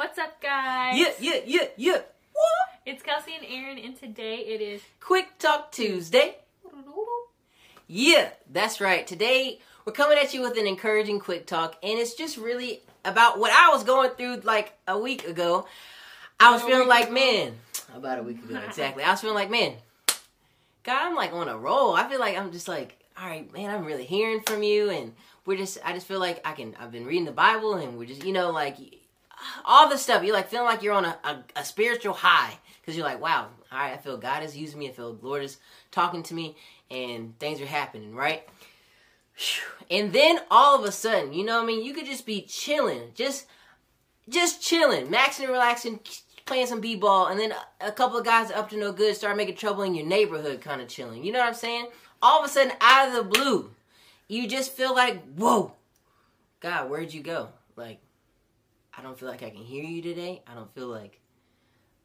What's up, guys? Yeah, yeah, yeah, yeah. What? It's Kelsey and Aaron, and today it is. Quick Talk Tuesday. Yeah, that's right. Today we're coming at you with an encouraging quick talk, and it's just really about what I was going through like a week ago. I was About feeling like, ago? man, about a week ago, exactly. I was feeling like, man, God, I'm like on a roll. I feel like I'm just like, all right, man, I'm really hearing from you, and we're just, I just feel like I can, I've been reading the Bible, and we're just, you know, like all the stuff. You're like feeling like you're on a, a, a spiritual high because you're like, wow, all right, I feel God is using me. I feel Lord is talking to me, and things are happening, right? And then all of a sudden, you know what I mean? You could just be chilling, just just chilling, maxing and relaxing, playing some b-ball, and then a couple of guys up to no good start making trouble in your neighborhood, kind of chilling. You know what I'm saying? All of a sudden, out of the blue, you just feel like, whoa, God, where'd you go? Like, I don't feel like I can hear you today. I don't feel like,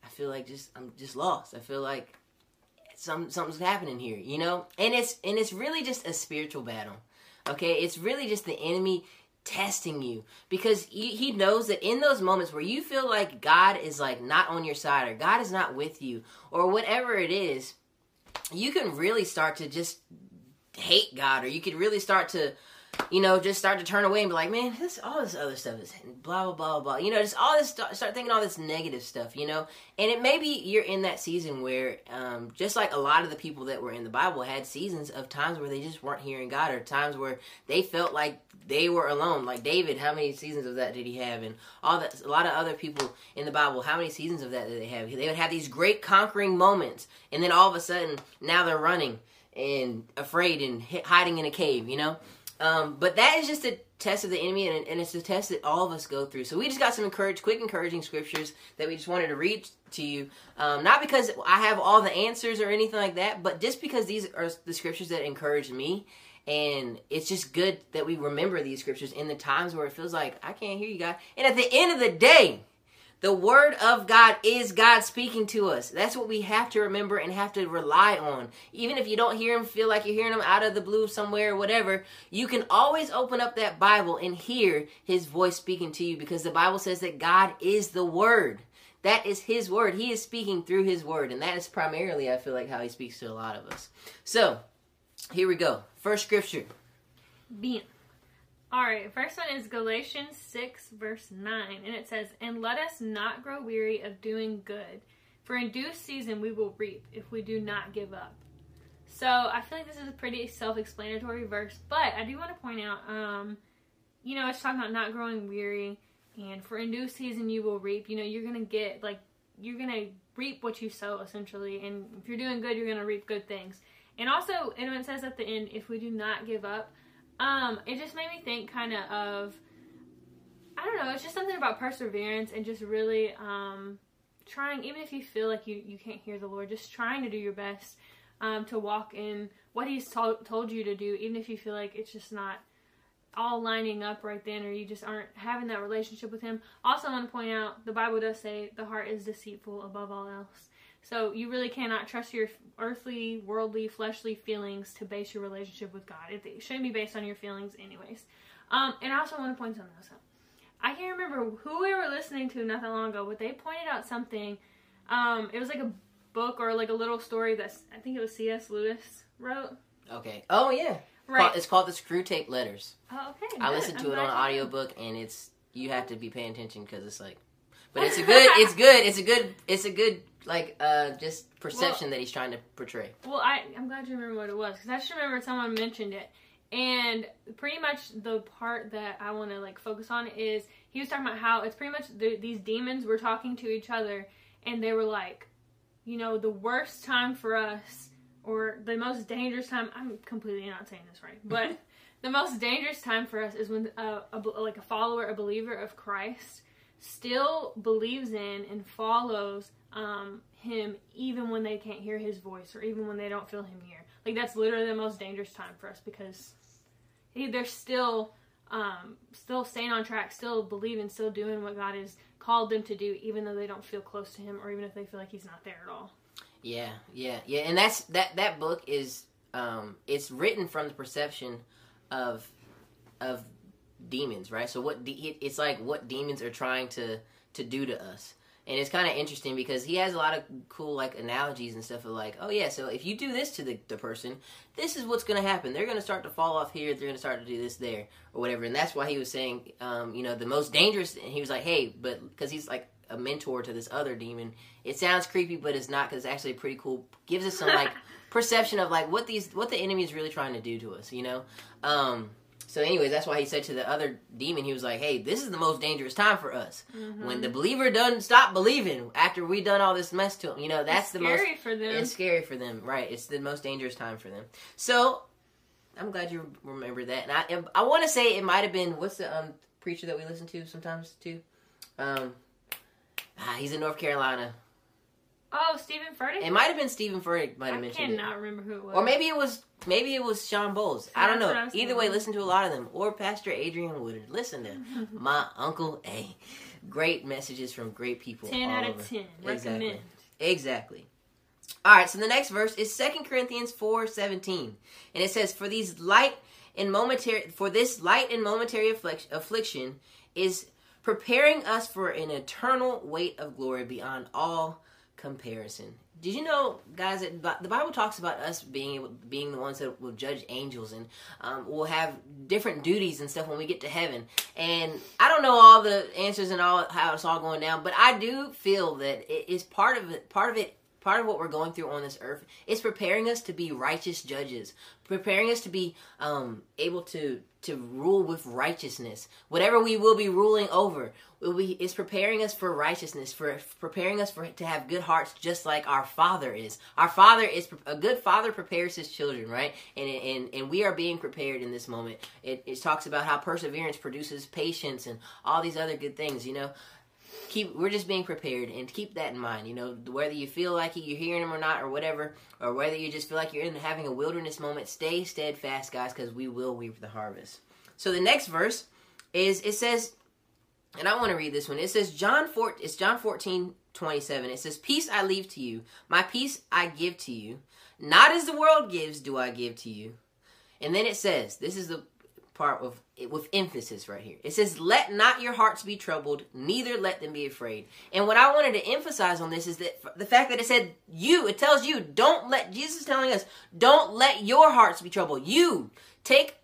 I feel like just I'm just lost. I feel like some something's happening here, you know. And it's and it's really just a spiritual battle. Okay, it's really just the enemy testing you because he, knows that in those moments where you feel like God is like not on your side or God is not with you or whatever it is, you can really start to just hate God or you could really start to you know, just start to turn away and be like, man, this all this other stuff is blah blah blah blah. You know, just all this start thinking all this negative stuff. You know, and it maybe you're in that season where, um, just like a lot of the people that were in the Bible had seasons of times where they just weren't hearing God, or times where they felt like they were alone. Like David, how many seasons of that did he have? And all that, a lot of other people in the Bible, how many seasons of that did they have? They would have these great conquering moments, and then all of a sudden, now they're running and afraid and hi- hiding in a cave. You know. Um, but that is just a test of the enemy, and, and it's a test that all of us go through. So we just got some encourage, quick, encouraging scriptures that we just wanted to read to you. Um, not because I have all the answers or anything like that, but just because these are the scriptures that encourage me. And it's just good that we remember these scriptures in the times where it feels like I can't hear you, God. And at the end of the day, the word of God is God speaking to us. That's what we have to remember and have to rely on. Even if you don't hear him, feel like you're hearing him out of the blue somewhere or whatever, you can always open up that Bible and hear his voice speaking to you because the Bible says that God is the word. That is his word. He is speaking through his word. And that is primarily, I feel like, how he speaks to a lot of us. So, here we go. First scripture. Being. All right, first one is Galatians 6, verse 9, and it says, And let us not grow weary of doing good, for in due season we will reap if we do not give up. So I feel like this is a pretty self explanatory verse, but I do want to point out, um, you know, it's talking about not growing weary, and for in due season you will reap. You know, you're going to get, like, you're going to reap what you sow, essentially, and if you're doing good, you're going to reap good things. And also, and it says at the end, if we do not give up, um, it just made me think kind of of I don't know, it's just something about perseverance and just really um trying even if you feel like you you can't hear the Lord, just trying to do your best um to walk in what he's told told you to do even if you feel like it's just not all lining up right then or you just aren't having that relationship with him. Also I want to point out the Bible does say the heart is deceitful above all else. So you really cannot trust your earthly, worldly, fleshly feelings to base your relationship with God. It, shouldn't be based on your feelings, anyways. Um, and I also want to point something else out. I can't remember who we were listening to not that long ago, but they pointed out something. Um, it was like a book or like a little story that I think it was C.S. Lewis wrote. Okay. Oh, yeah. Right. It's called the Screwtape Letters. Oh, okay. I good. listened to I'm it on audiobook and it's you have to be paying attention because it's like but it's a good it's good it's a good it's a good like uh just perception that he's trying to portray Well, I I'm glad you remember what it was because I just remember someone mentioned it, and pretty much the part that I want to like focus on is he was talking about how it's pretty much the, these demons were talking to each other, and they were like, you know, the worst time for us or the most dangerous time. I'm completely not saying this right, but the most dangerous time for us is when a, a like a follower, a believer of Christ, still believes in and follows um, him even when they can't hear his voice or even when they don't feel him near. Like that's literally the most dangerous time for us because he, they're still um, still staying on track, still believing, still doing what God has called them to do, even though they don't feel close to Him or even if they feel like He's not there at all. Yeah, yeah, yeah, and that's that. That book is um, it's written from the perception of of demons, right? So what de- it's like what demons are trying to to do to us. And it's kind of interesting because he has a lot of cool like analogies and stuff of like, oh yeah, so if you do this to the, the person, this is what's going to happen. They're going to start to fall off here. They're going to start to do this there or whatever. And that's why he was saying, um, you know, the most dangerous. And he was like, hey, but because he's like a mentor to this other demon. It sounds creepy, but it's not because it's actually pretty cool. Gives us some like perception of like what these what the enemy is really trying to do to us. You know. Um, so, anyways, that's why he said to the other demon, he was like, "Hey, this is the most dangerous time for us. Mm-hmm. When the believer doesn't stop believing after we done all this mess to him, you know, that's it's the most scary for them. It's scary for them, right? It's the most dangerous time for them. So, I'm glad you remember that. And I, I want to say it might have been what's the um, preacher that we listen to sometimes too. Um, ah, he's in North Carolina. Oh, Stephen Furtick. It might have been Stephen Furtick. Might have I mentioned it. cannot remember who it was. Or maybe it was maybe it was Shawn Bolz. I don't know. Either way, listen to a lot of them. Or Pastor Adrian Woodard. Listen to my uncle A. Great messages from great people. ten out over. of ten. Exactly. Recommend. Exactly. All right, so the next verse is Second Corinthians 4:17. And it says for these light and momentary for this light and momentary affliction is preparing us for an eternal weight of glory beyond all comparison. Did you know, guys, that the Bible talks about us being able, being the ones that will judge angels and um, will have different duties and stuff when we get to heaven. And I don't know all the answers and all how it's all going down, but I do feel that it is part of it. Part of it part of what we're going through on this earth is preparing us to be righteous judges preparing us to be um, able to to rule with righteousness. Whatever we will be ruling over is preparing us for righteousness for preparing us for to have good hearts just like our father is. Our father is a good father prepares his children right? And and and we are being prepared in this moment. It, it talks about how perseverance produces patience and all these other good things you know keep we're just being prepared and keep that in mind you know whether you feel like you're hearing them or not or whatever or whether you just feel like you're in having a wilderness moment stay steadfast guys because we will reap the harvest. So the next verse is it says and i want to read this one it says john 4 it's john 14 27 it says peace i leave to you my peace i give to you. Not as the world gives do i give to you. And then it says this is the part with with emphasis right here. It says, "Let not your hearts be troubled, neither let them be afraid." And what I wanted to emphasize on this is that the fact that it said you, it tells you, don't let Jesus is telling us, don't let your hearts be troubled. You take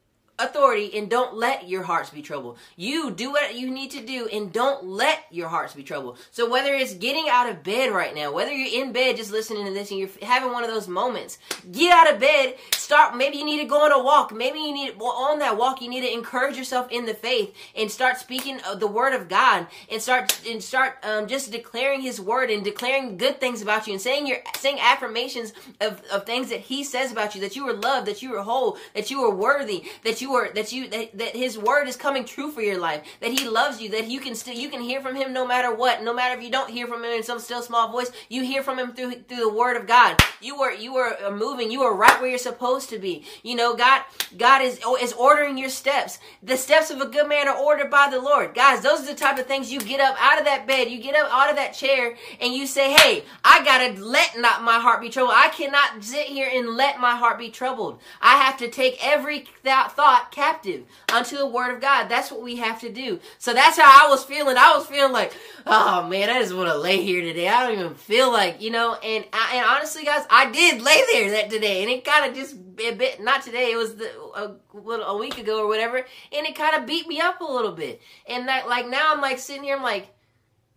authority and don't let your hearts be troubled. You do what you need to do and don't let your hearts be troubled. So whether it's getting out of bed right now, whether you're in bed just listening to this and you're having one of those moments, get out of bed, start maybe you need to go on a walk. Maybe you need on that walk you need to encourage yourself in the faith and start speaking of the word of God and start and start um, just declaring his word and declaring good things about you and saying your saying affirmations of, of things that he says about you that you are loved, that you are whole, that you are worthy, that you are that you that, that his word is coming true for your life, that he loves you, that you can still you can hear from him no matter what, no matter if you don't hear from him in some still small voice, you hear from him through through the word of God. You are you are uh, moving, you are right where you're supposed to be. You know, God God is oh, is ordering your steps. The steps of a good man are ordered by the Lord. Guys, those are the type of things you get up out of that bed, you get up out of that chair and you say, "Hey, I got to let not my heart be troubled. I cannot sit here and let my heart be troubled. I have to take every th- thought captive unto the word of God. That's what we have to do. So that's how I was feeling. I was feeling like, oh man, I just want to lay here today. I don't even feel like, you know, and I, and honestly, guys, I did lay there that today, and it kind of just a bit. Not today. It was the, a little a week ago or whatever, and it kind of beat me up a little bit. And that like now I'm like sitting here, I'm like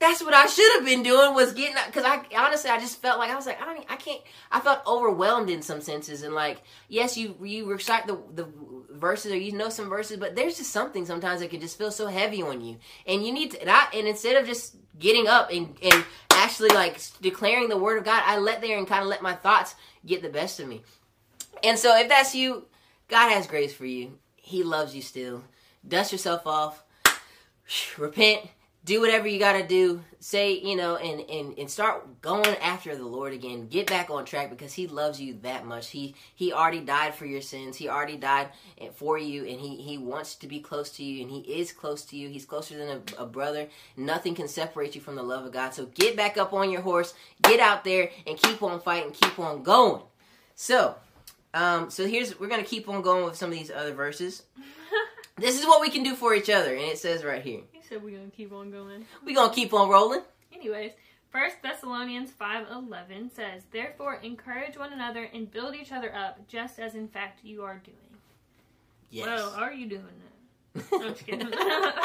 that's what I should have been doing was getting because I honestly I just felt like I was like I don't I can't I felt overwhelmed in some senses and like yes you you recite the the verses or you know some verses but there's just something sometimes that can just feel so heavy on you. And you need to and, I, and instead of just getting up and and actually like declaring the word of God I let there and kind of let my thoughts get the best of me. And so if that's you God has grace for you. He loves you still. Dust yourself off. Repent do whatever you got to do. Say you know and, and and start going after the lord again. Get back on track because he loves you that much. He he already died for your sins. He already died for you and he he wants to be close to you and he is close to you. He's closer than a, a brother. Nothing can separate you from the love of god. So get back up on your horse get out there and keep on fighting keep on going. So um so here's we're gonna keep on going with some of these other verses. This is what we can do for each other and it says right here We're gonna keep on going. We're gonna keep on rolling. Anyways, First Thessalonians 5:11 says, "Therefore encourage one another and build each other up, just as in fact you are doing." Yes. Well, are you doing that? I'm just kidding.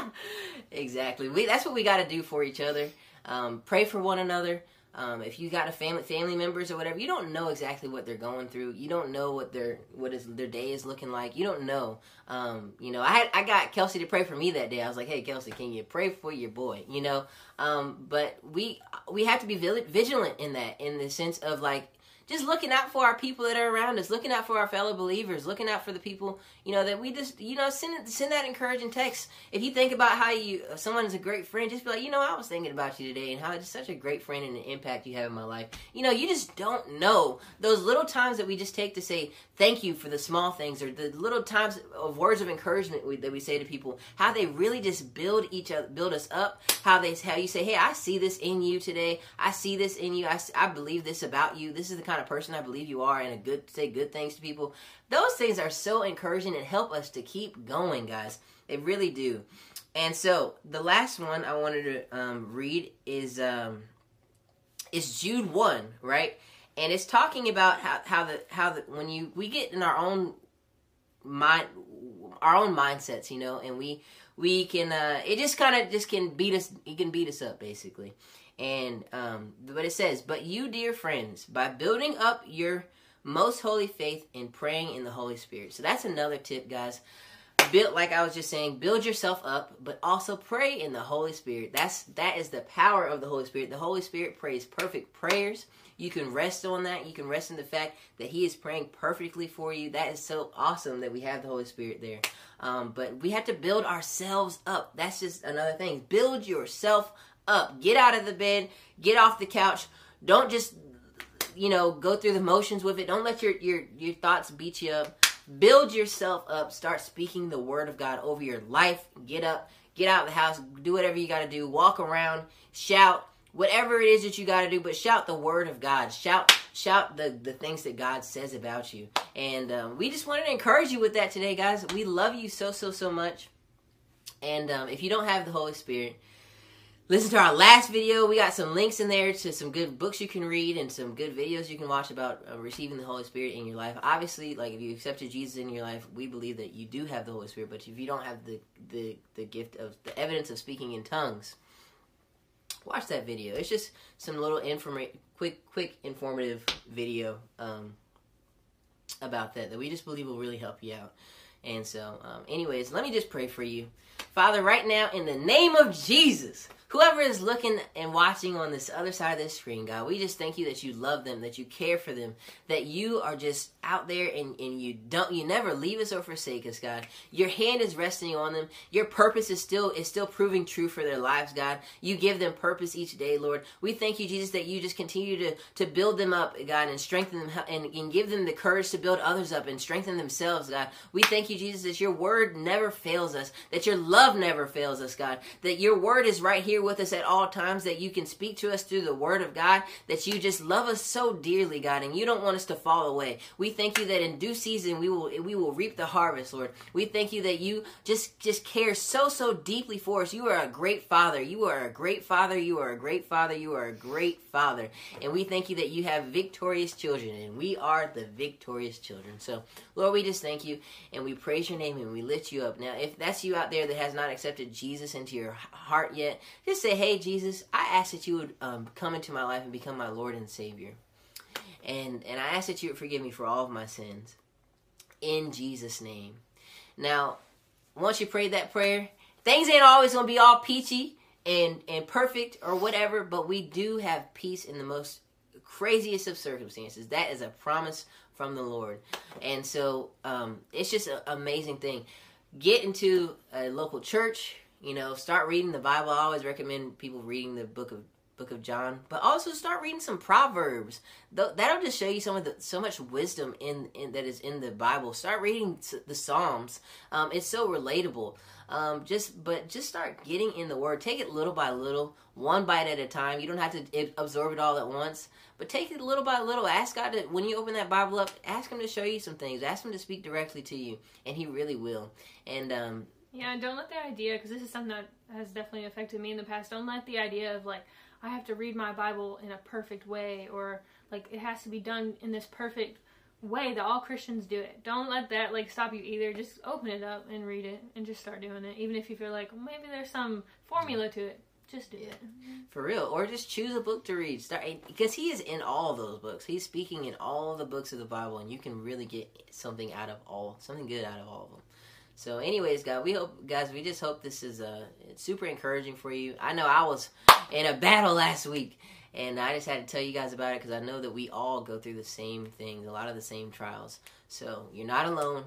exactly. We that's what we got to do for each other. Um, pray for one another. Um, if you got a family family members or whatever, you don't know exactly what they're going through. You don't know what their what is their day is looking like. You don't know. Um, you know, I had I got Kelsey to pray for me that day. I was like, hey Kelsey, can you pray for your boy? You know, um, but we we have to be vigilant in that in the sense of like just looking out for our people that are around us, looking out for our fellow believers, looking out for the people, you know, that we just, you know, send send that encouraging text. If you think about how you someone is a great friend, just be like, you know, I was thinking about you today and how it's such a great friend and the impact you have in my life. You know, you just don't know those little times that we just take to say thank you for the small things or the little times of words of encouragement we, that we say to people, how they really just build each other, build us up. How they, how you say, hey, I see this in you today. I see this in you. I, I believe this about you. This is the kind kind of person I believe you are and a good say good things to people. Those things are so encouraging and help us to keep going, guys. They really do. And so the last one I wanted to um, read is um, is Jude one, right? And it's talking about how how the how the when you we get in our own mind our own mindsets, you know, and we we can uh it just kind of just can beat us it can beat us up basically and um, but it says, "But you, dear friends, by building up your most holy faith and praying in the Holy Spirit." So that's another tip, guys. Build, like I was just saying, build yourself up, but also pray in the Holy Spirit. That's that is the power of the Holy Spirit. The Holy Spirit prays perfect prayers. You can rest on that. You can rest in the fact that He is praying perfectly for you. That is so awesome that we have the Holy Spirit there. Um, but we have to build ourselves up. That's just another thing. Build yourself up. Get out of the bed. Get off the couch. Don't just you know go through the motions with it. Don't let your your your thoughts beat you up. Build yourself up. Start speaking the word of God over your life. Get up. Get out of the house. Do whatever you got to do. Walk around. Shout. Whatever it is that you got to do, but shout the word of God. Shout, shout the the things that God says about you. And um, we just wanted to encourage you with that today, guys. We love you so so so much. And um, if you don't have the Holy Spirit, listen to our last video. We got some links in there to some good books you can read and some good videos you can watch about uh, receiving the Holy Spirit in your life. Obviously, like if you accepted Jesus in your life, we believe that you do have the Holy Spirit. But if you don't have the the, the gift of the evidence of speaking in tongues, watch that video. It's just some little informa- quick quick informative video um, about that that we just believe will really help you out. And so, um, anyways, let me just pray for you. Father, right now, in the name of Jesus, whoever is looking and watching on this other side of this screen, God, we just thank you that you love them, that you care for them, that you are just out there and, and you don't you never leave us or forsake us, God. Your hand is resting on them. Your purpose is still is still proving true for their lives, God. You give them purpose each day, Lord. We thank you, Jesus, that you just continue to, to build them up, God, and strengthen them and, and give them the courage to build others up and strengthen themselves, God. We thank you, Jesus, that your word never fails us, that your love never fails us, God, that your word is right here with us at all times, that you can speak to us through the word of God, that you just love us so dearly, God, and you don't want us to fall away. We thank you that in due season we will we will reap the harvest, Lord. We thank you that you just just care so so deeply for us. You are a great father. You are a great father. You are a great father. You are a great father. And we thank you that you have victorious children and we are the victorious children. So, Lord, we just thank you and we praise your name and we lift you up. Now, if that's you out there that has not accepted Jesus into your heart yet, just say, "Hey, Jesus, I ask that you would um, come into my life and become my Lord and Savior." And and I ask that you would forgive me for all of my sins. In Jesus' name. Now, once you prayed that prayer, things ain't always gonna be all peachy and and perfect or whatever, but we do have peace in the most craziest of circumstances. That is a promise from the Lord. And so um, it's just an amazing thing. Get into a local church, you know, start reading the Bible. I always recommend people reading the book of book of John, but also start reading some proverbs. That'll just show you some of the so much wisdom in, in that is in the Bible. Start reading the Psalms. Um, it's so relatable. Um, just but just start getting in the Word. Take it little by little, one bite at a time. You don't have to absorb it all at once, but take it little by little. Ask God to when you open that Bible up, ask Him to show you some things. Ask Him to speak directly to you, and He really will. And um, Yeah, and don't let the idea, because this is something that has definitely affected me in the past. Don't let the idea of like I have to read my Bible in a perfect way, or like it has to be done in this perfect way that all Christians do it. Don't let that like stop you either. Just open it up and read it, and just start doing it. Even if you feel like maybe there's some formula to it, just do Yeah. it. For real, or just choose a book to read. Start because he is in all those books. He's speaking in all the books of the Bible, and you can really get something out of all, something good out of all of them. So, anyways, guys, we hope, guys, we just hope this is uh super encouraging for you. I know I was in a battle last week, and I just had to tell you guys about it because I know that we all go through the same things, a lot of the same trials. So, you're not alone.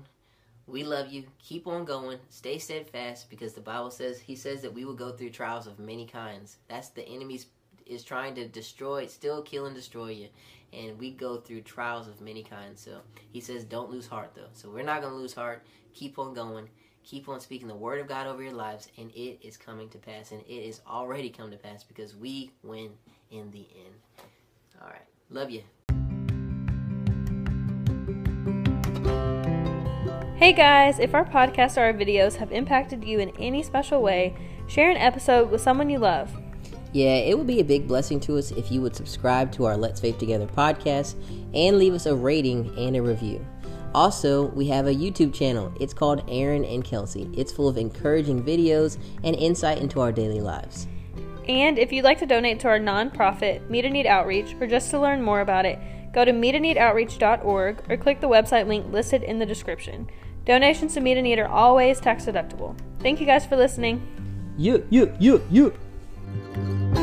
We love you. Keep on going. Stay steadfast because the Bible says he says that we will go through trials of many kinds. That's the enemy's is trying to destroy, still kill and destroy you. And we go through trials of many kinds. So he says don't lose heart though. So we're not going to lose heart. Keep on going. Keep on speaking the word of God over your lives and it is coming to pass and it is already come to pass because we win in the end. All right. Love you. Hey guys, if our podcast or our videos have impacted you in any special way, share an episode with someone you love. Yeah, it would be a big blessing to us if you would subscribe to our Let's Faith Together podcast and leave us a rating and a review. Also, we have a YouTube channel. It's called Aaron and Kelsey. It's full of encouraging videos and insight into our daily lives. And if you'd like to donate to our nonprofit, Meet a Need Outreach, or just to learn more about it, go to meetaneedoutreach.org or click the website link listed in the description. Donations to Meet a Need are always tax deductible. Thank you guys for listening. You, you, you, yeah. Bye.